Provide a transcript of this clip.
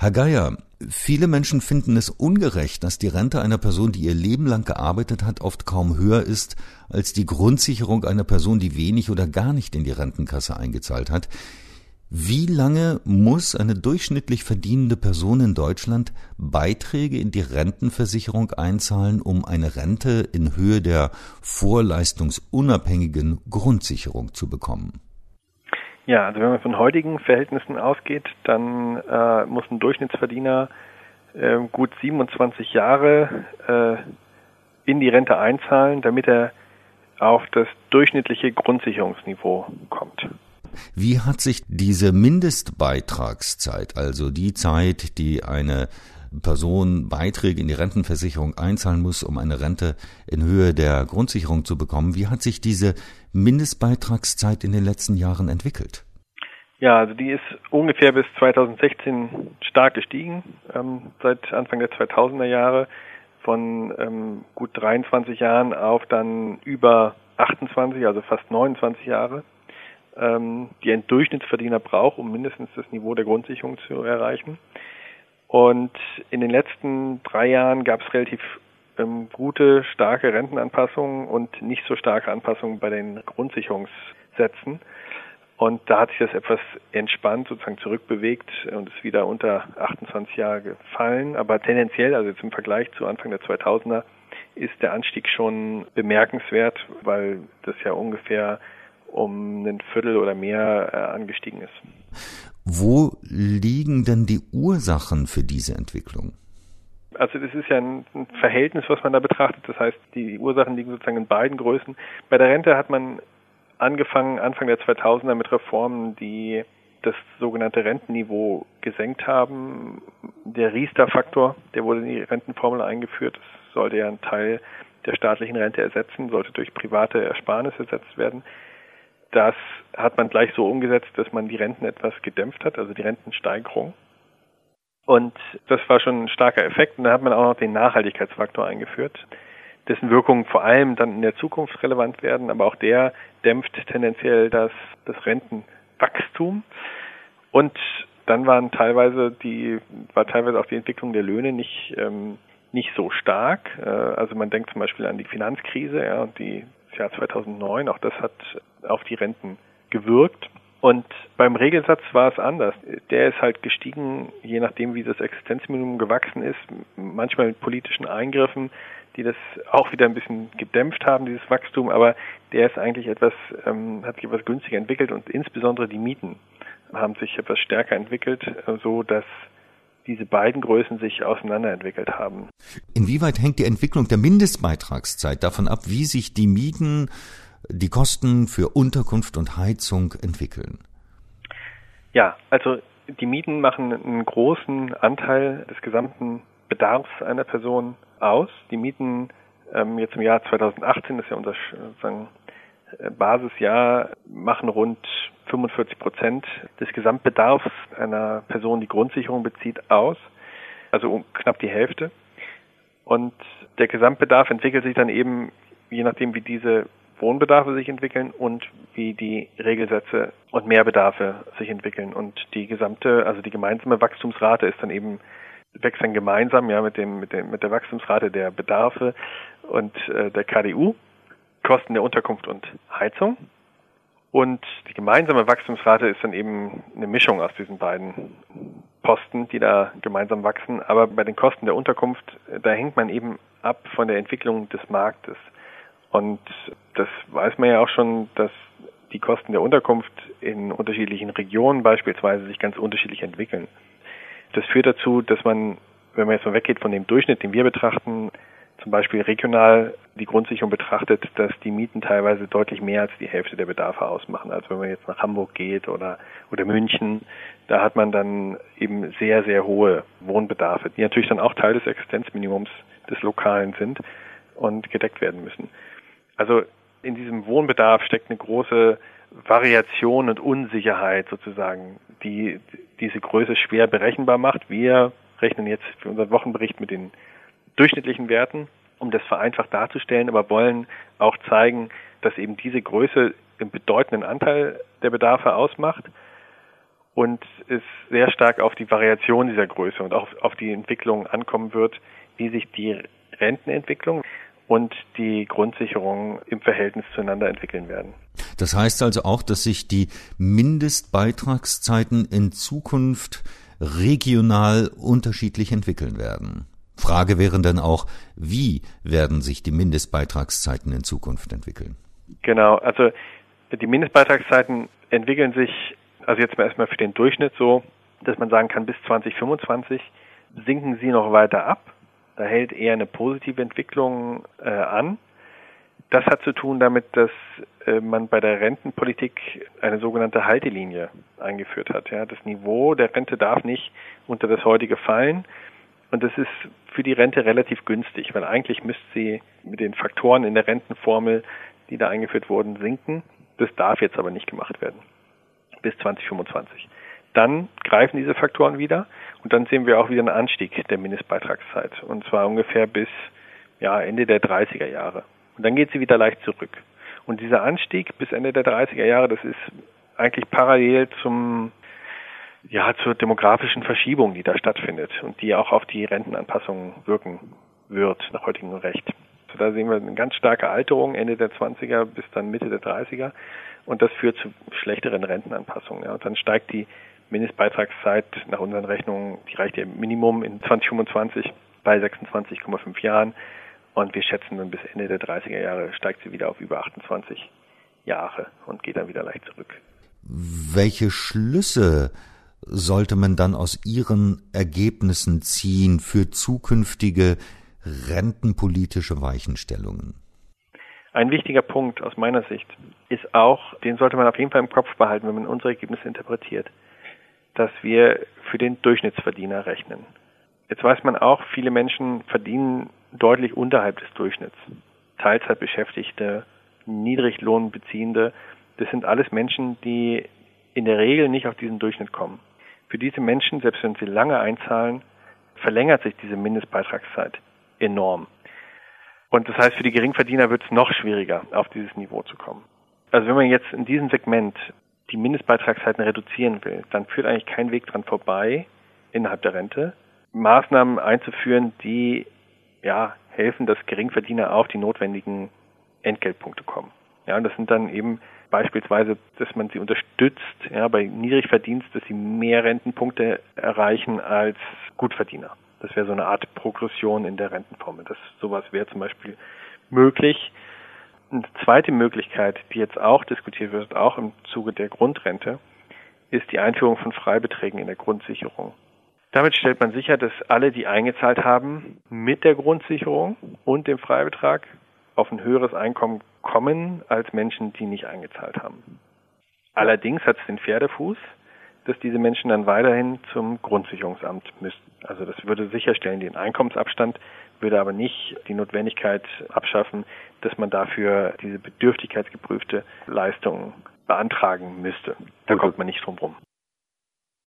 Herr Geier, viele Menschen finden es ungerecht, dass die Rente einer Person, die ihr Leben lang gearbeitet hat, oft kaum höher ist als die Grundsicherung einer Person, die wenig oder gar nicht in die Rentenkasse eingezahlt hat. Wie lange muss eine durchschnittlich verdienende Person in Deutschland Beiträge in die Rentenversicherung einzahlen, um eine Rente in Höhe der vorleistungsunabhängigen Grundsicherung zu bekommen? Ja, also wenn man von heutigen Verhältnissen ausgeht, dann äh, muss ein Durchschnittsverdiener äh, gut 27 Jahre äh, in die Rente einzahlen, damit er auf das durchschnittliche Grundsicherungsniveau kommt. Wie hat sich diese Mindestbeitragszeit, also die Zeit, die eine Person Beiträge in die Rentenversicherung einzahlen muss, um eine Rente in Höhe der Grundsicherung zu bekommen, wie hat sich diese Mindestbeitragszeit in den letzten Jahren entwickelt? Ja, also die ist ungefähr bis 2016 stark gestiegen, ähm, seit Anfang der 2000er Jahre von ähm, gut 23 Jahren auf dann über 28, also fast 29 Jahre ähm, die ein Durchschnittsverdiener braucht, um mindestens das Niveau der Grundsicherung zu erreichen. Und in den letzten drei Jahren gab es relativ ähm, gute, starke Rentenanpassungen und nicht so starke Anpassungen bei den Grundsicherungssätzen. Und da hat sich das etwas entspannt sozusagen zurückbewegt und ist wieder unter 28 Jahre gefallen. Aber tendenziell, also jetzt im Vergleich zu Anfang der 2000er, ist der Anstieg schon bemerkenswert, weil das ja ungefähr um ein Viertel oder mehr äh, angestiegen ist. Wo liegen denn die Ursachen für diese Entwicklung? Also das ist ja ein, Verhältnis, was man da betrachtet. Das heißt, die Ursachen liegen sozusagen in beiden Größen. Bei der Rente hat man angefangen Anfang der 2000er mit Reformen, die das sogenannte Rentenniveau gesenkt haben. Der Riester-Faktor, der wurde in die Rentenformel eingeführt. Das sollte ja einen Teil der staatlichen Rente ersetzen, sollte durch private Ersparnisse ersetzt werden. Das hat man gleich so umgesetzt, dass man die Renten etwas gedämpft hat, also die Rentensteigerung. Und das war schon ein starker Effekt. Und da hat man auch noch den Nachhaltigkeitsfaktor eingeführt, dessen Wirkungen vor allem dann in der Zukunft relevant werden, aber auch der dämpft tendenziell das, das Rentenwachstum. Und dann waren teilweise die, war teilweise auch die Entwicklung der Löhne nicht, ähm, nicht so stark. Äh, also man denkt zum Beispiel an die Finanzkrise, ja, und die Jahr 2009, auch das hat auf die Renten gewirkt. Und beim Regelsatz war es anders. Der ist halt gestiegen, je nachdem, wie das Existenzminimum gewachsen ist, manchmal mit politischen Eingriffen, die das auch wieder ein bisschen gedämpft haben, dieses Wachstum, aber der ist eigentlich etwas, ähm, hat sich etwas günstiger entwickelt und insbesondere die Mieten haben sich etwas stärker entwickelt, so dass diese beiden Größen sich auseinanderentwickelt haben. Inwieweit hängt die Entwicklung der Mindestbeitragszeit davon ab, wie sich die Mieten, die Kosten für Unterkunft und Heizung entwickeln? Ja, also die Mieten machen einen großen Anteil des gesamten Bedarfs einer Person aus. Die Mieten ähm, jetzt im Jahr 2018, das ist ja unser sozusagen Basisjahr, machen rund 45 Prozent des Gesamtbedarfs einer Person, die Grundsicherung bezieht, aus. Also um knapp die Hälfte. Und der Gesamtbedarf entwickelt sich dann eben, je nachdem wie diese Wohnbedarfe sich entwickeln und wie die Regelsätze und Mehrbedarfe sich entwickeln. Und die gesamte, also die gemeinsame Wachstumsrate ist dann eben wächst dann gemeinsam ja mit dem mit dem mit der Wachstumsrate der Bedarfe und äh, der KDU Kosten der Unterkunft und Heizung und die gemeinsame Wachstumsrate ist dann eben eine Mischung aus diesen beiden Posten, die da gemeinsam wachsen. Aber bei den Kosten der Unterkunft, da hängt man eben ab von der Entwicklung des Marktes. Und das weiß man ja auch schon, dass die Kosten der Unterkunft in unterschiedlichen Regionen beispielsweise sich ganz unterschiedlich entwickeln. Das führt dazu, dass man, wenn man jetzt mal weggeht von dem Durchschnitt, den wir betrachten, zum Beispiel regional die Grundsicherung betrachtet, dass die Mieten teilweise deutlich mehr als die Hälfte der Bedarfe ausmachen. Also wenn man jetzt nach Hamburg geht oder, oder München, da hat man dann eben sehr, sehr hohe Wohnbedarfe, die natürlich dann auch Teil des Existenzminimums des Lokalen sind und gedeckt werden müssen. Also in diesem Wohnbedarf steckt eine große Variation und Unsicherheit sozusagen, die diese Größe schwer berechenbar macht. Wir rechnen jetzt für unseren Wochenbericht mit den durchschnittlichen Werten, um das vereinfacht darzustellen, aber wollen auch zeigen, dass eben diese Größe einen bedeutenden Anteil der Bedarfe ausmacht und es sehr stark auf die Variation dieser Größe und auch auf die Entwicklung ankommen wird, wie sich die Rentenentwicklung und die Grundsicherung im Verhältnis zueinander entwickeln werden. Das heißt also auch, dass sich die Mindestbeitragszeiten in Zukunft regional unterschiedlich entwickeln werden. Frage wären dann auch, wie werden sich die Mindestbeitragszeiten in Zukunft entwickeln? Genau, also die Mindestbeitragszeiten entwickeln sich, also jetzt mal erstmal für den Durchschnitt so, dass man sagen kann, bis 2025 sinken sie noch weiter ab. Da hält eher eine positive Entwicklung äh, an. Das hat zu tun damit, dass äh, man bei der Rentenpolitik eine sogenannte Haltelinie eingeführt hat. Ja, das Niveau der Rente darf nicht unter das heutige fallen. Und das ist für die Rente relativ günstig, weil eigentlich müsste sie mit den Faktoren in der Rentenformel, die da eingeführt wurden, sinken. Das darf jetzt aber nicht gemacht werden. Bis 2025. Dann greifen diese Faktoren wieder und dann sehen wir auch wieder einen Anstieg der Mindestbeitragszeit. Und zwar ungefähr bis ja, Ende der 30er Jahre. Und dann geht sie wieder leicht zurück. Und dieser Anstieg bis Ende der 30er Jahre, das ist eigentlich parallel zum ja, zur demografischen Verschiebung, die da stattfindet und die auch auf die Rentenanpassungen wirken wird nach heutigem Recht. Also da sehen wir eine ganz starke Alterung Ende der 20er bis dann Mitte der 30er und das führt zu schlechteren Rentenanpassungen. Ja. Und dann steigt die Mindestbeitragszeit nach unseren Rechnungen, die reicht ja Minimum in 2025 bei 26,5 Jahren und wir schätzen dann bis Ende der 30er Jahre steigt sie wieder auf über 28 Jahre und geht dann wieder leicht zurück. Welche Schlüsse sollte man dann aus Ihren Ergebnissen ziehen für zukünftige rentenpolitische Weichenstellungen? Ein wichtiger Punkt aus meiner Sicht ist auch, den sollte man auf jeden Fall im Kopf behalten, wenn man unsere Ergebnisse interpretiert, dass wir für den Durchschnittsverdiener rechnen. Jetzt weiß man auch, viele Menschen verdienen deutlich unterhalb des Durchschnitts. Teilzeitbeschäftigte, Niedriglohnbeziehende, das sind alles Menschen, die in der Regel nicht auf diesen Durchschnitt kommen. Für diese Menschen, selbst wenn sie lange einzahlen, verlängert sich diese Mindestbeitragszeit enorm. Und das heißt, für die Geringverdiener wird es noch schwieriger, auf dieses Niveau zu kommen. Also wenn man jetzt in diesem Segment die Mindestbeitragszeiten reduzieren will, dann führt eigentlich kein Weg dran vorbei, innerhalb der Rente, Maßnahmen einzuführen, die ja helfen, dass Geringverdiener auf die notwendigen Entgeltpunkte kommen. Ja, und das sind dann eben beispielsweise, dass man sie unterstützt, ja, bei Niedrigverdienst, dass sie mehr Rentenpunkte erreichen als Gutverdiener. Das wäre so eine Art Progression in der Rentenformel. Das sowas wäre zum Beispiel möglich. Eine zweite Möglichkeit, die jetzt auch diskutiert wird, auch im Zuge der Grundrente, ist die Einführung von Freibeträgen in der Grundsicherung. Damit stellt man sicher, dass alle, die eingezahlt haben, mit der Grundsicherung und dem Freibetrag auf ein höheres Einkommen kommen als Menschen, die nicht eingezahlt haben. Allerdings hat es den Pferdefuß, dass diese Menschen dann weiterhin zum Grundsicherungsamt müssten. Also das würde sicherstellen den Einkommensabstand, würde aber nicht die Notwendigkeit abschaffen, dass man dafür diese bedürftigkeitsgeprüfte Leistung beantragen müsste. Da kommt man nicht drum rum.